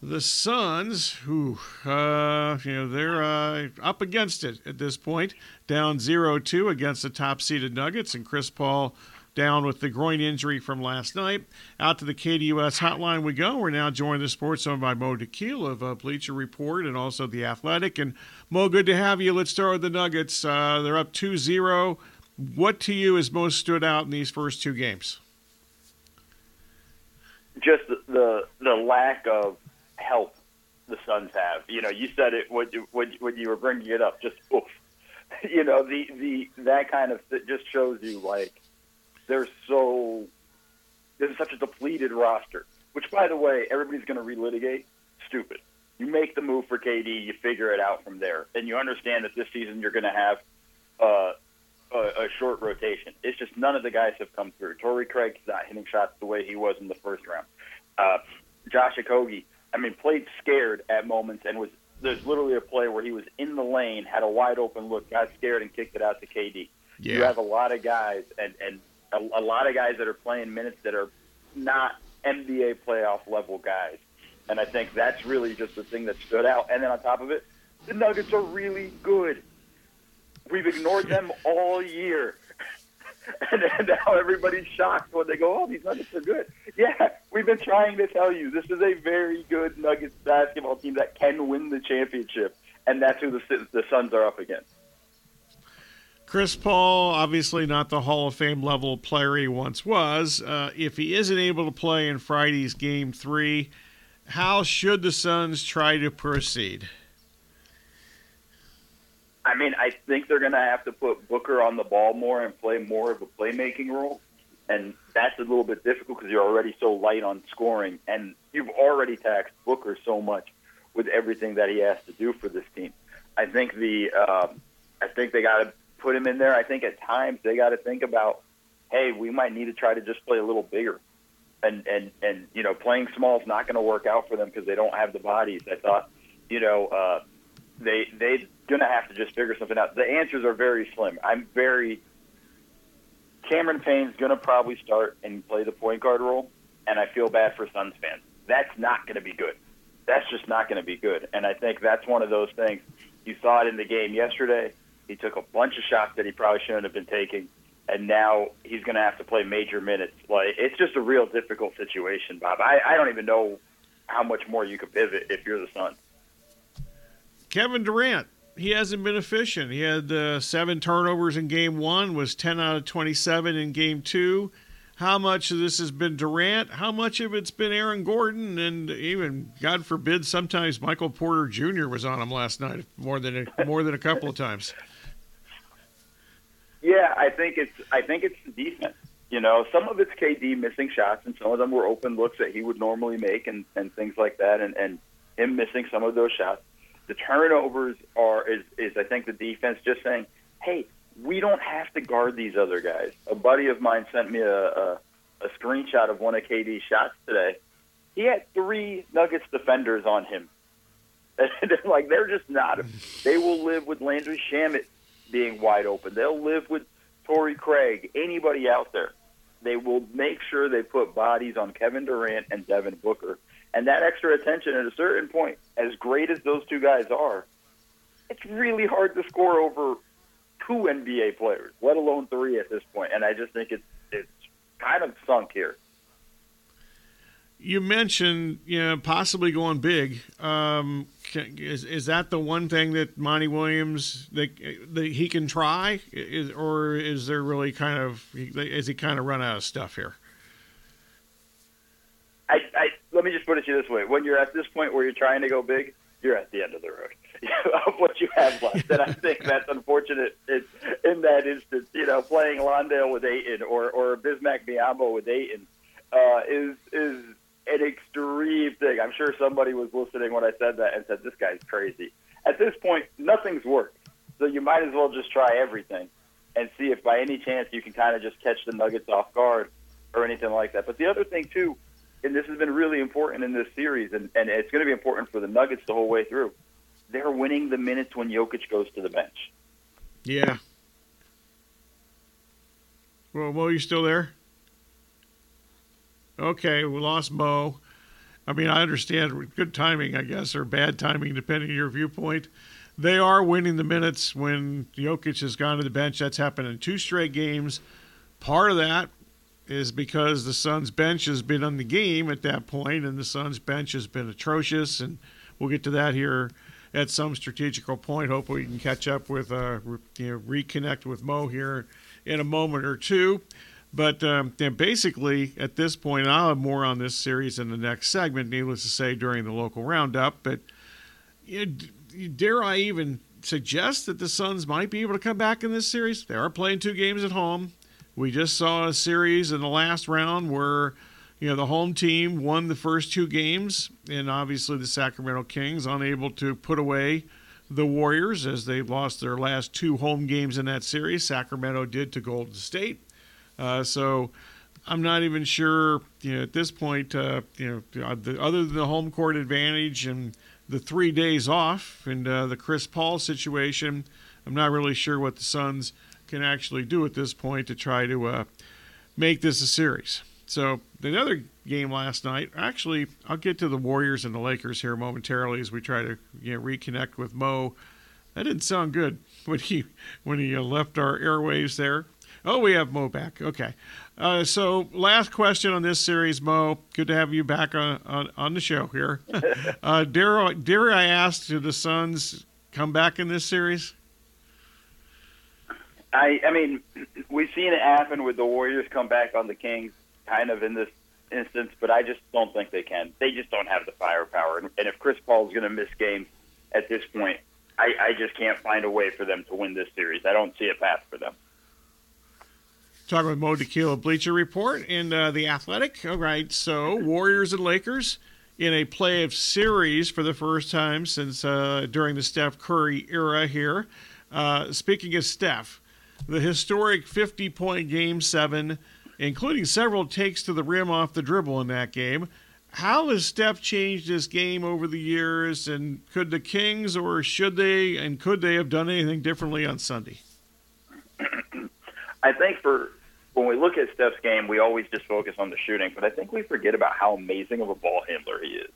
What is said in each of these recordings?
The Suns, who, uh, you know, they're uh, up against it at this point, down 0 2 against the top seeded Nuggets, and Chris Paul down with the groin injury from last night. Out to the KDUS hotline we go. We're now joined the sports zone by Mo Dakhil of uh, Bleacher Report and also The Athletic. And Mo, good to have you. Let's start with the Nuggets. Uh, they're up 2 0. What to you has most stood out in these first two games? Just the, the, the lack of help the Suns have. You know, you said it when you, when, when you were bringing it up. Just oof. You know, the the that kind of just shows you like they're so this is such a depleted roster. Which, by the way, everybody's going to relitigate. Stupid. You make the move for KD, you figure it out from there, and you understand that this season you're going to have uh, a, a short rotation. It's just none of the guys have come through. Torrey Craig's not hitting shots the way he was in the first round. Uh, Josh Okogie, I mean, played scared at moments and was there's literally a play where he was in the lane, had a wide open look, got scared, and kicked it out to KD. Yeah. You have a lot of guys, and and a, a lot of guys that are playing minutes that are not NBA playoff level guys. And I think that's really just the thing that stood out. And then on top of it, the Nuggets are really good. We've ignored them all year. and, now everybody's shocked when they go, oh, these Nuggets are good. Yeah, we've been trying to tell you this is a very good Nuggets basketball team that can win the championship. And that's who the, the Suns are up against. Chris Paul, obviously not the Hall of Fame level player he once was. Uh, if he isn't able to play in Friday's game three, how should the Suns try to proceed? I mean, I think they're going to have to put Booker on the ball more and play more of a playmaking role. And that's a little bit difficult because you're already so light on scoring. And you've already taxed Booker so much with everything that he has to do for this team. I think the um, I think they got to put him in there. I think at times they got to think about, hey, we might need to try to just play a little bigger, and and and you know, playing small is not going to work out for them because they don't have the bodies. I thought, you know, uh, they they going to have to just figure something out. The answers are very slim. I'm very. Cameron Payne's going to probably start and play the point guard role, and I feel bad for Suns fans. That's not going to be good. That's just not going to be good. And I think that's one of those things. You saw it in the game yesterday. He took a bunch of shots that he probably shouldn't have been taking, and now he's going to have to play major minutes. Like it's just a real difficult situation, Bob. I, I don't even know how much more you could pivot if you're the Suns. Kevin Durant, he hasn't been efficient. He had uh, seven turnovers in game one, was 10 out of 27 in game two. How much of this has been Durant? How much of it's been Aaron Gordon? And even, God forbid, sometimes Michael Porter Jr. was on him last night more than a, more than a couple of times. Yeah, I think it's I think it's the defense. You know, some of it's KD missing shots, and some of them were open looks that he would normally make, and and things like that, and and him missing some of those shots. The turnovers are is is I think the defense just saying, hey, we don't have to guard these other guys. A buddy of mine sent me a a, a screenshot of one of KD's shots today. He had three Nuggets defenders on him. Like they're just not. They will live with Landry Shamet being wide open. They'll live with Torrey Craig, anybody out there. They will make sure they put bodies on Kevin Durant and Devin Booker. And that extra attention at a certain point, as great as those two guys are, it's really hard to score over two NBA players, let alone three at this point. And I just think it's it's kind of sunk here you mentioned you know possibly going big. Um, is is that the one thing that Monty Williams that, that he can try, is, or is there really kind of is he kind of run out of stuff here? I, I let me just put it to you this way: when you're at this point where you're trying to go big, you're at the end of the road of what you have left, and I think that's unfortunate in, in that instance. You know, playing Landale with Ayton or or Bismack Biyombo with Ayton uh, is is an extreme thing. I'm sure somebody was listening when I said that and said, this guy's crazy. At this point, nothing's worked. So you might as well just try everything and see if by any chance you can kind of just catch the Nuggets off guard or anything like that. But the other thing, too, and this has been really important in this series, and, and it's going to be important for the Nuggets the whole way through, they're winning the minutes when Jokic goes to the bench. Yeah. Well, Mo, you still there? Okay, we lost Mo. I mean, I understand good timing, I guess, or bad timing, depending on your viewpoint. They are winning the minutes when Jokic has gone to the bench. That's happened in two straight games. Part of that is because the Suns bench has been on the game at that point, and the Suns bench has been atrocious. And we'll get to that here at some strategical point. Hopefully, we can catch up with, uh, you know, reconnect with Mo here in a moment or two. But um, basically, at this point, I'll have more on this series in the next segment, needless to say, during the local roundup. But you know, dare I even suggest that the Suns might be able to come back in this series? They are playing two games at home. We just saw a series in the last round where you know the home team won the first two games, and obviously the Sacramento Kings unable to put away the Warriors as they lost their last two home games in that series. Sacramento did to Golden State, uh, so I'm not even sure you know at this point. Uh, you know, other than the home court advantage and the three days off and uh, the Chris Paul situation, I'm not really sure what the Suns can actually do at this point to try to uh, make this a series. So the other game last night, actually, I'll get to the Warriors and the Lakers here momentarily as we try to you know, reconnect with Mo. That didn't sound good when he when he uh, left our airwaves there. Oh, we have Mo back. Okay. Uh, so, last question on this series, Mo. Good to have you back on, on, on the show here. uh, dare, dare I ask, do the Suns come back in this series? I, I mean, we've seen it happen with the Warriors come back on the Kings, kind of in this instance, but I just don't think they can. They just don't have the firepower. And, and if Chris Paul's going to miss games at this point, I, I just can't find a way for them to win this series. I don't see a path for them. Talking with Mo Dakhila, Bleacher Report, and uh, the Athletic. All right, so Warriors and Lakers in a play of series for the first time since uh, during the Steph Curry era here. Uh, speaking of Steph, the historic 50 point game seven, including several takes to the rim off the dribble in that game. How has Steph changed his game over the years, and could the Kings, or should they, and could they have done anything differently on Sunday? I think for when we look at Steph's game, we always just focus on the shooting, but I think we forget about how amazing of a ball handler he is.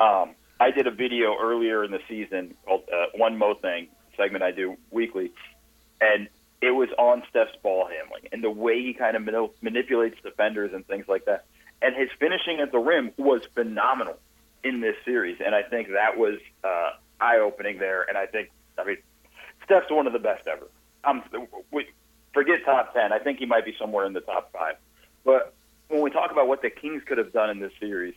Um, I did a video earlier in the season called uh, One Mo Thing segment I do weekly, and it was on Steph's ball handling and the way he kind of manip- manipulates defenders and things like that. And his finishing at the rim was phenomenal in this series, and I think that was uh, eye opening there. And I think, I mean, Steph's one of the best ever. Um, we, forget top 10. I think he might be somewhere in the top five. But when we talk about what the Kings could have done in this series,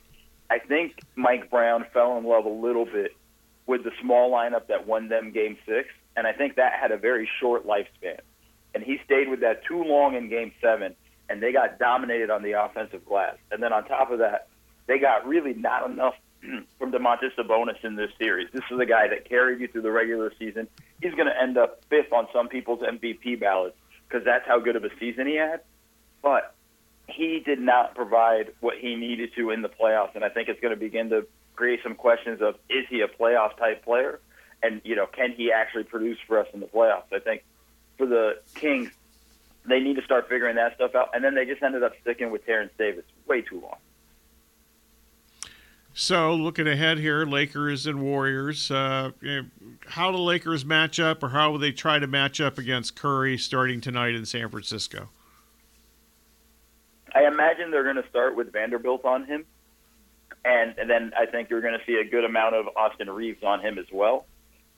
I think Mike Brown fell in love a little bit with the small lineup that won them game six. And I think that had a very short lifespan. And he stayed with that too long in game seven, and they got dominated on the offensive glass. And then on top of that, they got really not enough from Domantas Sabonis in this series. This is a guy that carried you through the regular season. He's going to end up fifth on some people's MVP ballots because that's how good of a season he had. But he did not provide what he needed to in the playoffs, and I think it's going to begin to create some questions of is he a playoff type player, and you know can he actually produce for us in the playoffs? I think for the Kings, they need to start figuring that stuff out, and then they just ended up sticking with Terence Davis way too long. So, looking ahead here, Lakers and Warriors. Uh, how do Lakers match up, or how will they try to match up against Curry starting tonight in San Francisco? I imagine they're going to start with Vanderbilt on him, and, and then I think you're going to see a good amount of Austin Reaves on him as well.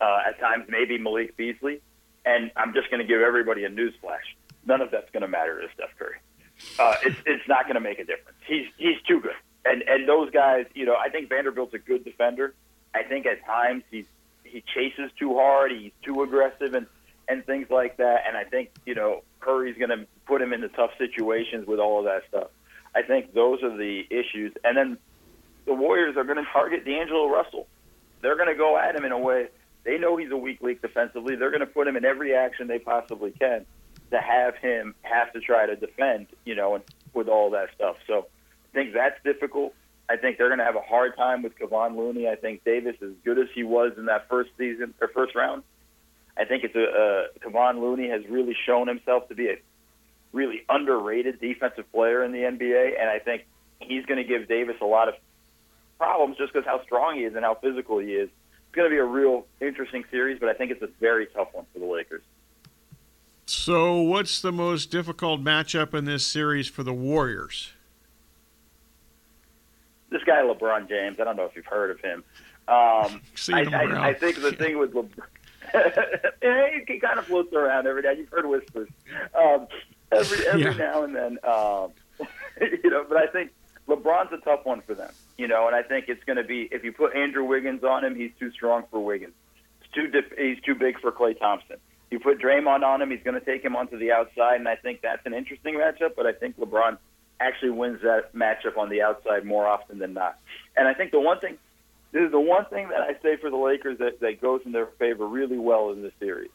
Uh, at times, maybe Malik Beasley. And I'm just going to give everybody a news flash: none of that's going to matter to Steph Curry. Uh, it's it's not going to make a difference. He's he's too good and and those guys, you know, I think Vanderbilt's a good defender. I think at times he's he chases too hard, he's too aggressive, and and things like that. And I think you know Curry's going to put him into tough situations with all of that stuff. I think those are the issues. And then the Warriors are going to target D'Angelo Russell. They're going to go at him in a way they know he's a weak link defensively. They're going to put him in every action they possibly can to have him have to try to defend, you know, and with all that stuff. So I think that's difficult. I think they're going to have a hard time with Kevon Looney. I think Davis, as good as he was in that first season or first round, I think it's a uh, Kevon Looney has really shown himself to be a really underrated defensive player in the NBA, and I think he's going to give Davis a lot of problems just because how strong he is and how physical he is. It's going to be a real interesting series, but I think it's a very tough one for the Lakers. So, what's the most difficult matchup in this series for the Warriors? This guy, LeBron James. I don't know if you've heard of him. Um, I, I, I, think the yeah. thing with LeBron, he kind of floats around every day. You've heard whispers um, every every yeah. now and then. Um, you know, but I think LeBron's a tough one for them. You know, and I think it's going to be if you put Andrew Wiggins on him, he's too strong for Wiggins. It's too dip, he's too big for Klay Thompson. You put Draymond on him, he's going to take him onto the outside, and I think that's an interesting matchup. But I think LeBron actually wins that matchup on the outside more often than not. And I think the one thing, this is the one thing that I say for the Lakers that, that goes in their favor really well in this series.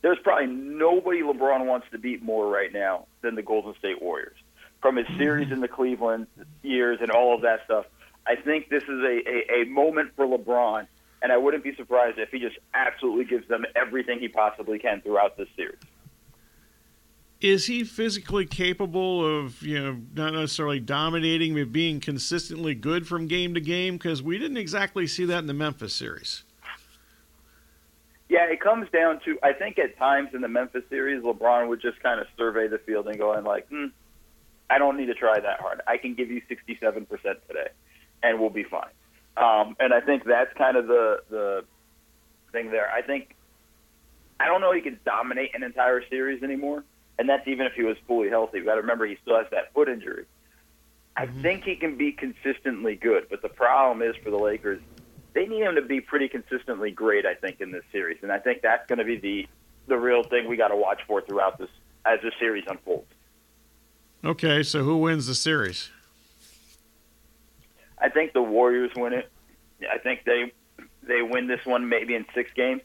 There's probably nobody LeBron wants to beat more right now than the Golden State Warriors. From his series in the Cleveland years and all of that stuff, I think this is a, a, a moment for LeBron and I wouldn't be surprised if he just absolutely gives them everything he possibly can throughout this series. Is he physically capable of, you know, not necessarily dominating, but being consistently good from game to game? Because we didn't exactly see that in the Memphis series. Yeah, it comes down to I think at times in the Memphis series, LeBron would just kind of survey the field and go, "I'm like, hmm, I don't need to try that hard. I can give you 67% today, and we'll be fine." Um, and I think that's kind of the the thing there. I think I don't know he can dominate an entire series anymore, and that's even if he was fully healthy. You got to remember he still has that foot injury. I mm-hmm. think he can be consistently good, but the problem is for the Lakers, they need him to be pretty consistently great. I think in this series, and I think that's going to be the the real thing we got to watch for throughout this as the series unfolds. Okay, so who wins the series? I think the Warriors win it. I think they they win this one maybe in six games.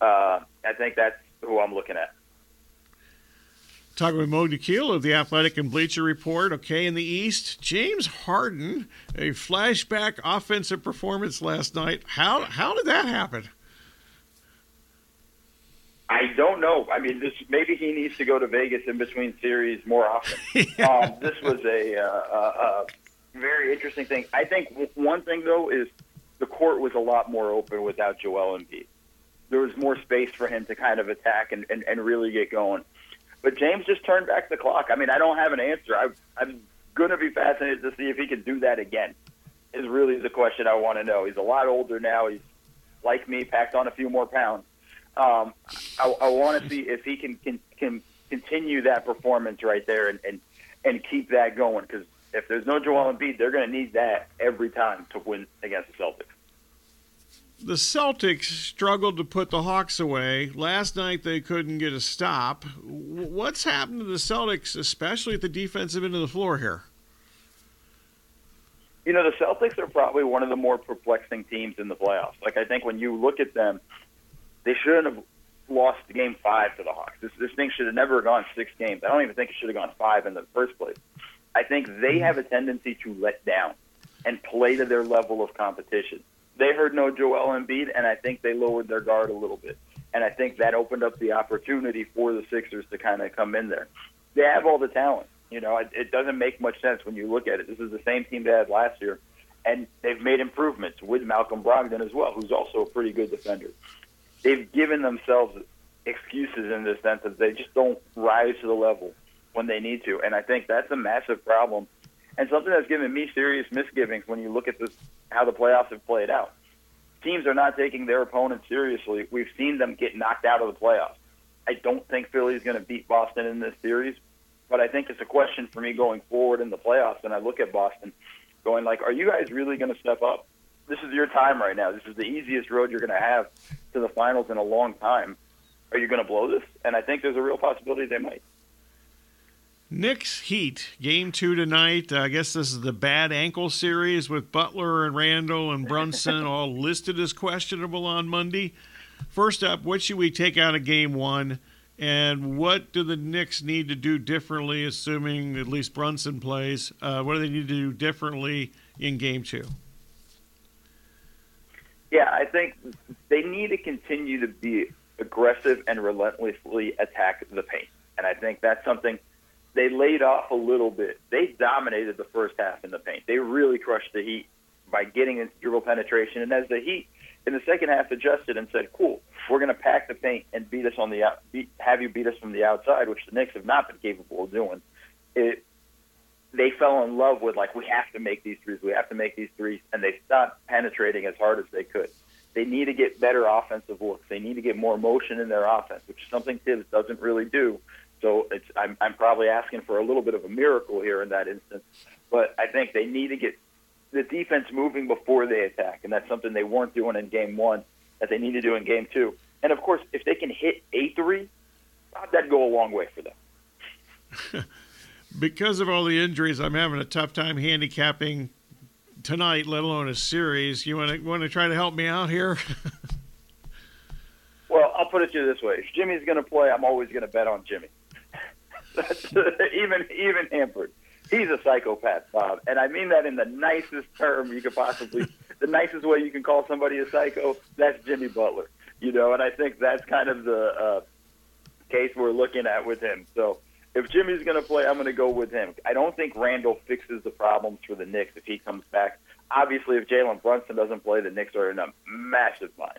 Uh, I think that's who I'm looking at. Talking with Mo Dakhil of the Athletic and Bleacher Report. Okay, in the East, James Harden, a flashback offensive performance last night. How how did that happen? I don't know. I mean, this maybe he needs to go to Vegas in between series more often. yeah. um, this was a, uh, uh, very interesting thing. I think one thing though is the court was a lot more open without Joel Embiid. There was more space for him to kind of attack and, and, and really get going. But James just turned back the clock. I mean, I don't have an answer. I, I'm going to be fascinated to see if he can do that again. Is really the question I want to know. He's a lot older now. He's like me, packed on a few more pounds. Um, I, I want to see if he can, can can continue that performance right there and and, and keep that going because if there's no Joel Embiid, they're going to need that every time to win against the Celtics. The Celtics struggled to put the Hawks away. Last night they couldn't get a stop. What's happened to the Celtics, especially at the defensive end of the floor here? You know, the Celtics are probably one of the more perplexing teams in the playoffs. Like, I think when you look at them, they shouldn't have lost game five to the Hawks. This, this thing should have never gone six games. I don't even think it should have gone five in the first place. I think they have a tendency to let down and play to their level of competition. They heard no Joel Embiid, and I think they lowered their guard a little bit. And I think that opened up the opportunity for the Sixers to kind of come in there. They have all the talent. You know, it, it doesn't make much sense when you look at it. This is the same team they had last year, and they've made improvements with Malcolm Brogdon as well, who's also a pretty good defender. They've given themselves excuses in the sense that they just don't rise to the level when they need to. And I think that's a massive problem and something that's given me serious misgivings when you look at this how the playoffs have played out. Teams are not taking their opponents seriously. We've seen them get knocked out of the playoffs. I don't think Philly's going to beat Boston in this series, but I think it's a question for me going forward in the playoffs. And I look at Boston, going like, "Are you guys really going to step up? This is your time right now. This is the easiest road you're going to have to the finals in a long time. Are you going to blow this?" And I think there's a real possibility they might. Knicks Heat game two tonight. I guess this is the bad ankle series with Butler and Randle and Brunson all listed as questionable on Monday. First up, what should we take out of game one, and what do the Knicks need to do differently, assuming at least Brunson plays? Uh, what do they need to do differently in game two? Yeah, I think they need to continue to be aggressive and relentlessly attack the paint, and I think that's something – they laid off a little bit. They dominated the first half in the paint. They really crushed the Heat by getting into dribble penetration. And as the Heat in the second half adjusted and said, "Cool, we're going to pack the paint and beat us on the out, beat, have you beat us from the outside," which the Knicks have not been capable of doing. It they fell in love with like we have to make these threes, we have to make these threes, and they stopped penetrating as hard as they could. They need to get better offensive looks. They need to get more motion in their offense, which is something Thibs doesn't really do. So it's I'm, I'm probably asking for a little bit of a miracle here in that instance, but I think they need to get the defense moving before they attack, and that's something they weren't doing in game one that they need to do in game two. And of course, if they can hit a three, that'd go a long way for them. because of all the injuries, I'm having a tough time handicapping tonight, let alone a series. You want to want to try to help me out here? well, I'll put it to you this way: if Jimmy's going to play, I'm always going to bet on Jimmy. even even hampered. He's a psychopath, Bob, and I mean that in the nicest term you could possibly, the nicest way you can call somebody a psycho. That's Jimmy Butler, you know, and I think that's kind of the uh, case we're looking at with him. So if Jimmy's going to play, I'm going to go with him. I don't think Randle fixes the problems for the Knicks if he comes back. Obviously, if Jalen Brunson doesn't play, the Knicks are in a massive bind.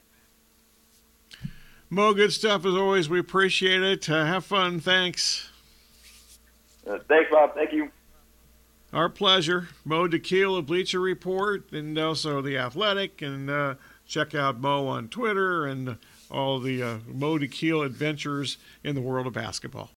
Mo, good stuff as always. We appreciate it. Uh, have fun. Thanks. Uh, thanks, Bob. Thank you. Our pleasure. Mo Dakhil of Bleacher Report and also The Athletic. And uh, check out Mo on Twitter and all the uh, Mo Dakhil adventures in the world of basketball.